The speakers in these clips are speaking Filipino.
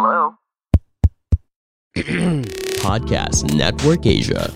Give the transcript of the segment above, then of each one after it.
Hello? Podcast Network Asia.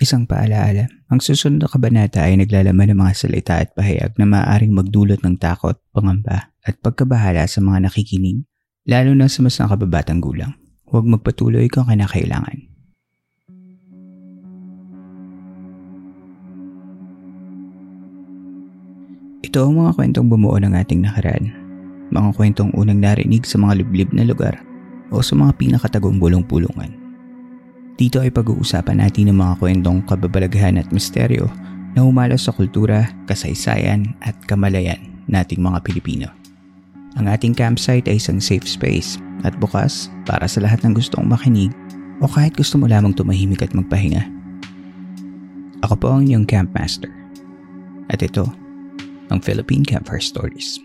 Isang paalaala, ang susunod na kabanata ay naglalaman ng mga salita at pahayag na maaaring magdulot ng takot, pangamba at pagkabahala sa mga nakikinig, lalo na sa mas nakababatang gulang. Huwag magpatuloy kung kinakailangan. Ito ang mga kwentong bumuo ng ating nakaraan. Mga kwentong unang narinig sa mga liblib na lugar o sa mga pinakatagong bulong-pulungan. Dito ay pag-uusapan natin ng mga kwentong kababalaghan at misteryo na humalo sa kultura, kasaysayan at kamalayan nating mga Pilipino. Ang ating campsite ay isang safe space at bukas para sa lahat ng gustong makinig o kahit gusto mo lamang tumahimik at magpahinga. Ako po ang inyong campmaster. At ito, ang Philippine Campfire Stories.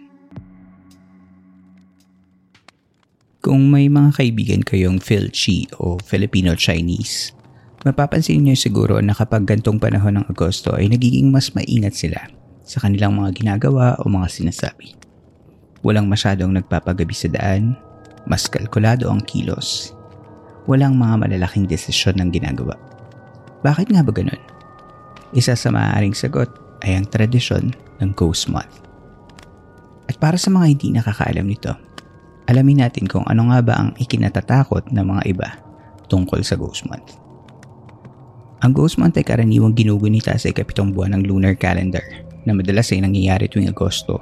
Kung may mga kaibigan kayong Phil-Chi o Filipino-Chinese, mapapansin niyo siguro na kapag gantong panahon ng Agosto ay nagiging mas maingat sila sa kanilang mga ginagawa o mga sinasabi. Walang masyadong nagpapagabi sa daan, mas kalkulado ang kilos. Walang mga malalaking desisyon ng ginagawa. Bakit nga ba ganun? Isa sa maaaring sagot ay ang tradisyon ng Ghost Month. At para sa mga hindi nakakaalam nito, alamin natin kung ano nga ba ang ikinatatakot ng mga iba tungkol sa Ghost Month. Ang Ghost Month ay karaniwang ginugunita sa ikapitong buwan ng lunar calendar na madalas ay nangyayari tuwing Agosto.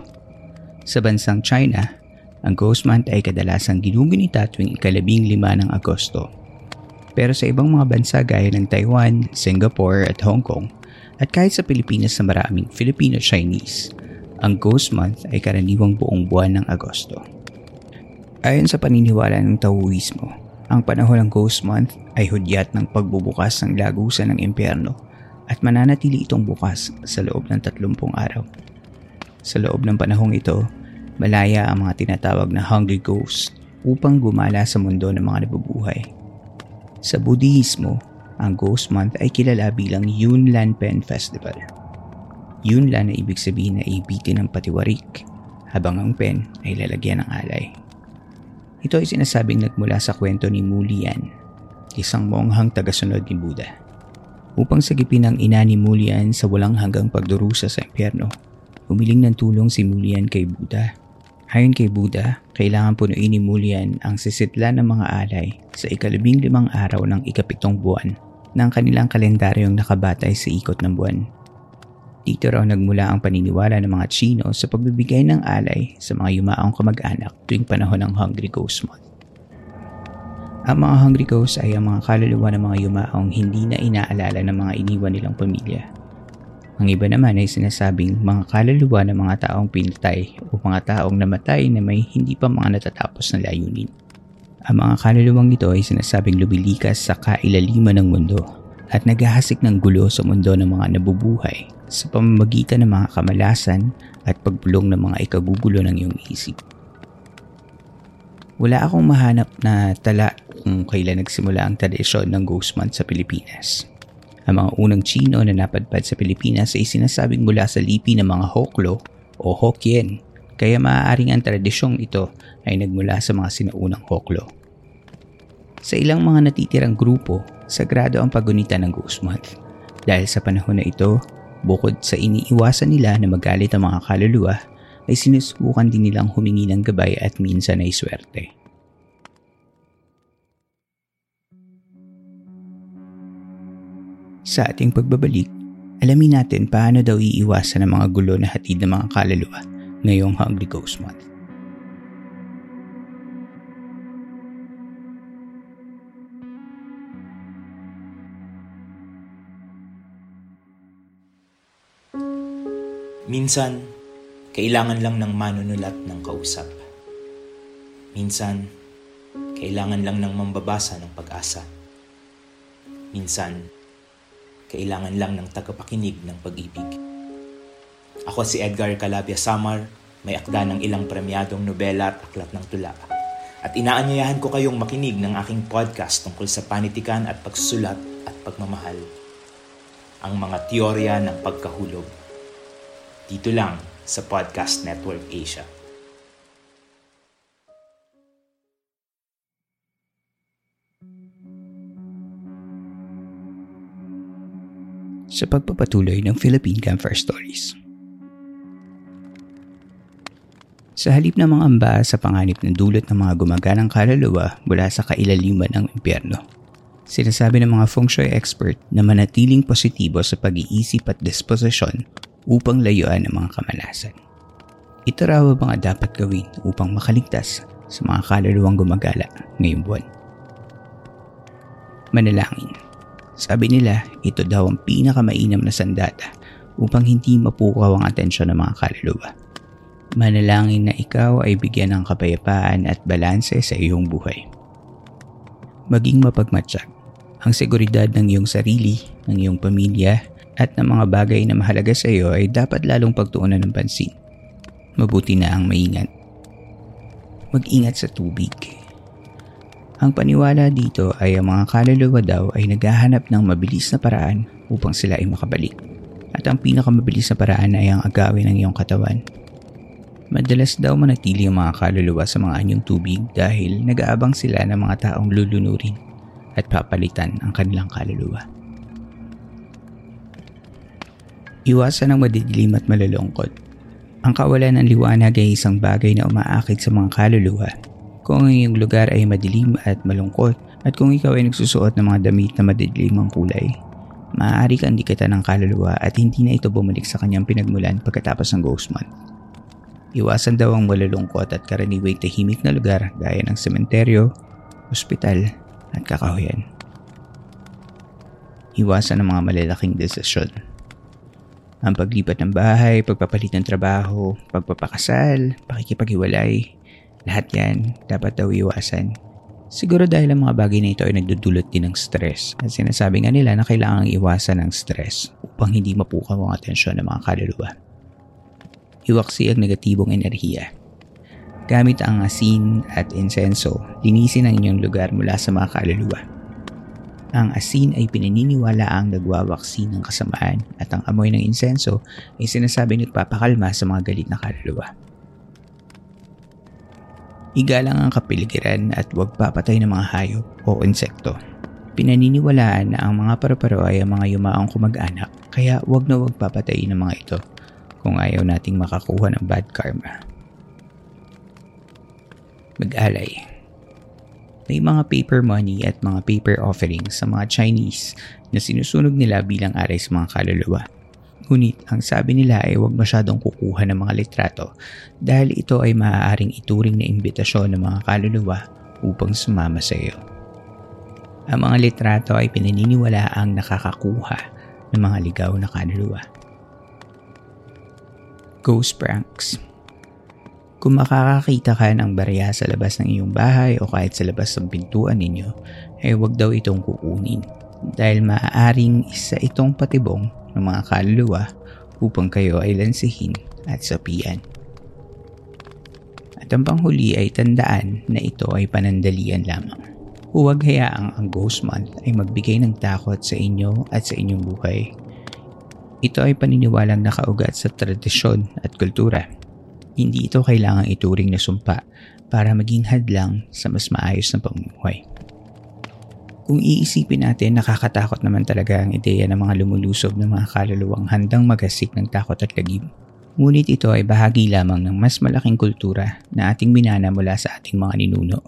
Sa bansang China, ang Ghost Month ay kadalasang ginugunita tuwing ikalabing lima ng Agosto. Pero sa ibang mga bansa gaya ng Taiwan, Singapore at Hong Kong, at kahit sa Pilipinas na maraming Filipino-Chinese, ang Ghost Month ay karaniwang buong buwan ng Agosto. Ayon sa paniniwala ng Taoismo, ang panahon ng Ghost Month ay hudyat ng pagbubukas ng lagusan ng impyerno at mananatili itong bukas sa loob ng 30 araw. Sa loob ng panahong ito, malaya ang mga tinatawag na hungry ghosts upang gumala sa mundo ng mga nabubuhay. Sa Budismo, ang Ghost Month ay kilala bilang Yunlan Pen Festival. Yunlan na ibig sabihin na ibitin ng patiwarik, habang ang pen ay lalagyan ng alay. Ito ay sinasabing nagmula sa kwento ni Mulian, isang monghang tagasunod ni Buddha. Upang sagipin ang ina ni Mulian sa walang hanggang pagdurusa sa impyerno, humiling ng tulong si Mulian kay Buddha. Ayon kay Buddha, kailangan punuin ni Mulian ang sisitla ng mga alay sa ikalabing limang araw ng ikapitong buwan ng kanilang kalendaryong nakabatay sa ikot ng buwan. Dito raw nagmula ang paniniwala ng mga Chino sa pagbibigay ng alay sa mga yumaong kamag-anak tuwing panahon ng Hungry Ghost Month. Ang mga Hungry Ghosts ay ang mga kaluluwa ng mga yumaong hindi na inaalala ng mga iniwan nilang pamilya. Ang iba naman ay sinasabing mga kaluluwa ng mga taong pinatay o mga taong namatay na may hindi pa mga natatapos na layunin. Ang mga kaluluwang ito ay sinasabing lubilikas sa kailaliman ng mundo at naghahasik ng gulo sa mundo ng mga nabubuhay sa pamamagitan ng mga kamalasan at pagbulong ng mga ikagugulo ng iyong isip. Wala akong mahanap na tala kung kailan nagsimula ang tradisyon ng Ghost Month sa Pilipinas. Ang mga unang Chino na napadpad sa Pilipinas ay sinasabing mula sa lipi ng mga Hoklo o Hokkien, kaya maaaring ang tradisyong ito ay nagmula sa mga sinaunang Hoklo. Sa ilang mga natitirang grupo, sagrado ang pagunita ng Ghost Month. Dahil sa panahon na ito, bukod sa iniiwasan nila na magalit ang mga kaluluwa, ay sinusubukan din nilang humingi ng gabay at minsan ay swerte. Sa ating pagbabalik, alamin natin paano daw iiwasan ang mga gulo na hatid ng mga kaluluwa ngayong Hungry Ghost Month. Minsan, kailangan lang ng manunulat ng kausap. Minsan, kailangan lang ng mambabasa ng pag-asa. Minsan, kailangan lang ng tagapakinig ng pag-ibig. Ako si Edgar Calabia Samar, may akda ng ilang premyadong nobela at aklat ng tula. At inaanyayahan ko kayong makinig ng aking podcast tungkol sa panitikan at pagsusulat at pagmamahal. Ang mga teorya ng pagkahulog. Dito lang sa Podcast Network Asia. Sa pagpapatuloy ng Philippine Campfire Stories. Sa halip ng mga amba sa panganib ng dulot ng mga gumaganang kaluluwa mula sa kailaliman ng impyerno. Sinasabi ng mga feng shui expert na manatiling positibo sa pag-iisip at disposisyon upang layuan ang mga kamalasan. Ito raw ang mga dapat gawin upang makaligtas sa mga kaluluwang gumagala ngayong buwan. Manalangin. Sabi nila, ito daw ang pinakamainam na sandata upang hindi mapukaw ang atensyon ng mga kaluluwa. Manalangin na ikaw ay bigyan ng kapayapaan at balanse sa iyong buhay. Maging mapagmatsyag. Ang seguridad ng iyong sarili, ng iyong pamilya, at ng mga bagay na mahalaga sa iyo ay dapat lalong pagtuunan ng pansin. Mabuti na ang maingat. Mag-ingat sa tubig. Ang paniwala dito ay ang mga kaluluwa daw ay naghahanap ng mabilis na paraan upang sila ay makabalik. At ang pinakamabilis na paraan ay ang agawin ng iyong katawan. Madalas daw manatili ang mga kaluluwa sa mga anyong tubig dahil nag-aabang sila ng mga taong lulunurin at papalitan ang kanilang kaluluwa. Iwasan ang madidilim at malulungkot. Ang kawalan ng liwanag ay isang bagay na umaakit sa mga kaluluwa. Kung ang iyong lugar ay madilim at malungkot at kung ikaw ay nagsusuot ng mga damit na madidilim ang kulay, maaari kang dikatan ng kaluluwa at hindi na ito bumalik sa kanyang pinagmulan pagkatapos ng ghost month. Iwasan daw ang malulungkot at karaniwang tahimik na lugar gaya ng sementeryo, ospital at kakahuyan. Iwasan ang mga malalaking desisyon ang paglipat ng bahay, pagpapalit ng trabaho, pagpapakasal, pakikipaghiwalay, lahat yan dapat daw iwasan. Siguro dahil ang mga bagay na ito ay nagdudulot din ng stress at sinasabi nga nila na kailangang iwasan ang stress upang hindi mapukaw ang atensyon ng mga kaluluwa. Iwaksi ang negatibong enerhiya. Gamit ang asin at insenso, linisin ang inyong lugar mula sa mga kaluluwa. Ang asin ay pinaniniwala ang nagwawaksi ng kasamaan at ang amoy ng insenso ay sinasabing nagpapakalma sa mga galit na kaluluwa. Igalang ang kapiligiran at huwag papatay ng mga hayop o insekto. Pinaniniwalaan na ang mga paru-paro ay ang mga yumaong kumag-anak kaya huwag na huwag papatay ng mga ito kung ayaw nating makakuha ng bad karma. Mag-alay. May mga paper money at mga paper offerings sa mga Chinese na sinusunog nila bilang aray sa mga kaluluwa. Ngunit ang sabi nila ay huwag masyadong kukuha ng mga litrato dahil ito ay maaaring ituring na imbitasyon ng mga kaluluwa upang sumama sa iyo. Ang mga litrato ay pinaniniwala ang nakakakuha ng mga ligaw na kaluluwa. Ghost pranks Kung makakakita ka ng barya sa labas ng iyong bahay o kahit sa labas ng pintuan ninyo, ay huwag daw itong kukunin dahil maaaring isa itong patibong ng mga kaluluwa upang kayo ay lansihin at sapian. At ang panghuli ay tandaan na ito ay panandalian lamang. Huwag hayaang ang ghost month ay magbigay ng takot sa inyo at sa inyong buhay. Ito ay paniniwalang nakaugat sa tradisyon at kultura. Hindi ito kailangang ituring na sumpa para maging hadlang sa mas maayos na pamumuhay. Kung iisipin natin, nakakatakot naman talaga ang ideya ng mga lumulusob ng mga kaluluwang handang magasik ng takot at lagim. Ngunit ito ay bahagi lamang ng mas malaking kultura na ating minana mula sa ating mga ninuno.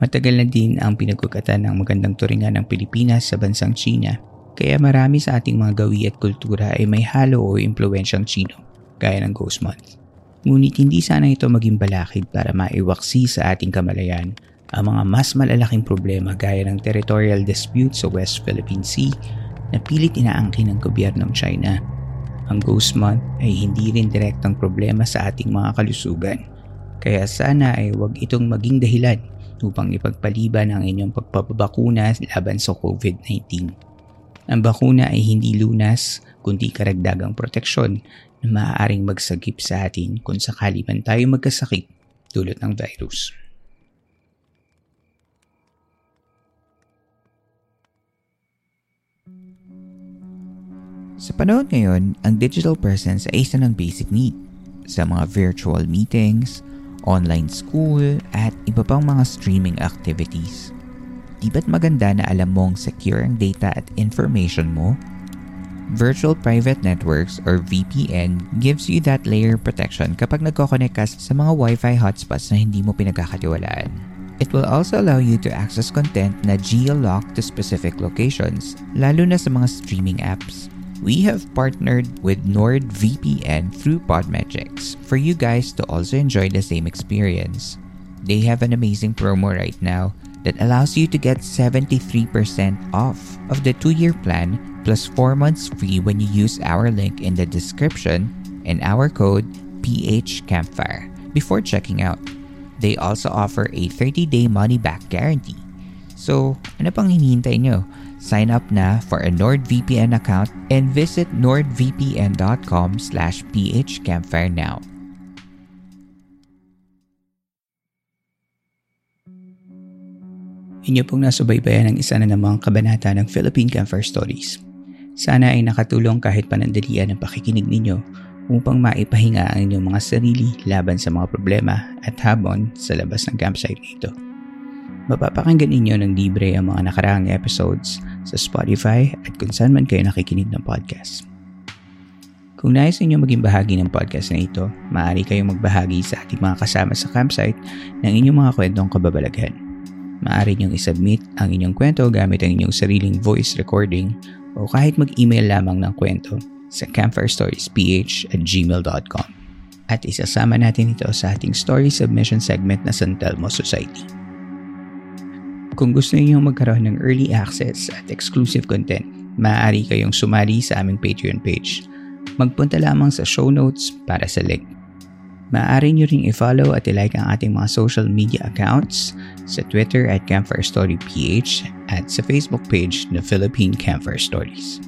Matagal na din ang pinagkukatan ng magandang turingan ng Pilipinas sa bansang China, kaya marami sa ating mga gawi at kultura ay may halo o impluensyang Chino, gaya ng Ghost Month. Ngunit hindi sana ito maging balakid para maiwaksi sa ating kamalayan ang mga mas malalaking problema gaya ng territorial dispute sa West Philippine Sea na pilit inaangkin ng gobyernong China Ang Ghost Month ay hindi rin direktang problema sa ating mga kalusugan. Kaya sana ay huwag itong maging dahilan upang ipagpaliban ang inyong pagpapabakuna laban sa COVID-19. Ang bakuna ay hindi lunas kundi karagdagang proteksyon na maaaring magsagip sa atin kung sakali man tayo magkasakit dulot ng virus. Sa panahon ngayon, ang digital presence ay isa ng basic need sa mga virtual meetings, online school, at iba pang mga streaming activities. Di ba't maganda na alam mong secure ang data at information mo? Virtual Private Networks or VPN gives you that layer protection kapag nagkoconnect ka sa mga Wi-Fi hotspots na hindi mo pinagkakatiwalaan. It will also allow you to access content na geo-locked to specific locations, lalo na sa mga streaming apps we have partnered with NordVPN through Podmetrics for you guys to also enjoy the same experience. They have an amazing promo right now that allows you to get 73% off of the 2-year plan plus 4 months free when you use our link in the description and our code PHCampfire before checking out. They also offer a 30-day money-back guarantee. So, ano pang hinihintay nyo? Sign up na for a NordVPN account and visit nordvpn.com slash phcampfire now. Inyo pong nasubaybayan ang isa na namang kabanata ng Philippine Campfire Stories. Sana ay nakatulong kahit panandalian ang pakikinig ninyo upang maipahinga ang inyong mga sarili laban sa mga problema at habon sa labas ng campsite nito. Mapapakinggan ninyo ng libre ang mga nakaraang episodes sa Spotify at kung saan man kayo nakikinig ng podcast. Kung nais ninyo maging bahagi ng podcast na ito, maaari kayong magbahagi sa ating mga kasama sa campsite ng inyong mga kwentong kababalaghan. Maaari niyong isubmit ang inyong kwento gamit ang inyong sariling voice recording o kahit mag-email lamang ng kwento sa campfirestoriesph at gmail.com at isasama natin ito sa ating story submission segment na San Telmo Society. Kung gusto niyo magkaroon ng early access at exclusive content, maaari kayong sumali sa aming Patreon page. Magpunta lamang sa show notes para sa link. Maaari nyo ring i-follow at i-like ang ating mga social media accounts sa Twitter at Campfire Story PH at sa Facebook page na Philippine Campfire Stories.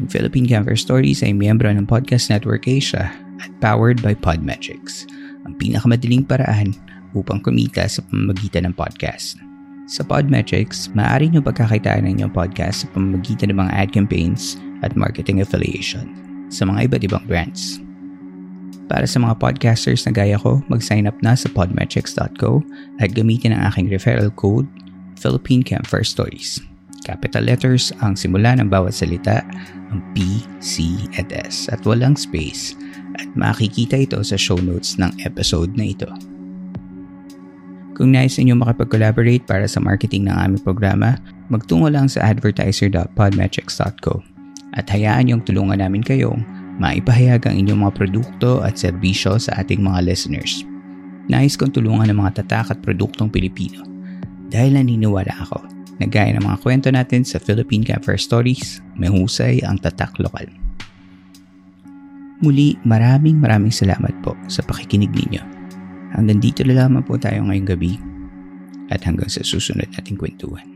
Ang Philippine Campfire Stories ay miyembro ng Podcast Network Asia at powered by Podmetrics, ang pinakamadaling paraan upang kumita sa pamamagitan ng podcast. Sa Podmetrics, maaari nyo pagkakitaan ng inyong podcast sa pamamagitan ng mga ad campaigns at marketing affiliation sa mga iba't ibang brands. Para sa mga podcasters na gaya ko, mag-sign up na sa podmetrics.co at gamitin ang aking referral code Philippine Campfire Stories. Capital letters ang simula ng bawat salita, ang P, C, at S at walang space at makikita ito sa show notes ng episode na ito. Kung nais ninyo makapag-collaborate para sa marketing ng aming programa, magtungo lang sa advertiser.podmetrics.co at hayaan niyong tulungan namin kayong maipahayag ang inyong mga produkto at serbisyo sa ating mga listeners. Nais kong tulungan ng mga tatak at produktong Pilipino dahil naniniwala ako na gaya ng mga kwento natin sa Philippine Campfire Stories, may husay ang tatak lokal. Muli, maraming maraming salamat po sa pakikinig ninyo. Hanggang dito na lamang po tayo ngayong gabi at hanggang sa susunod nating kwentuhan.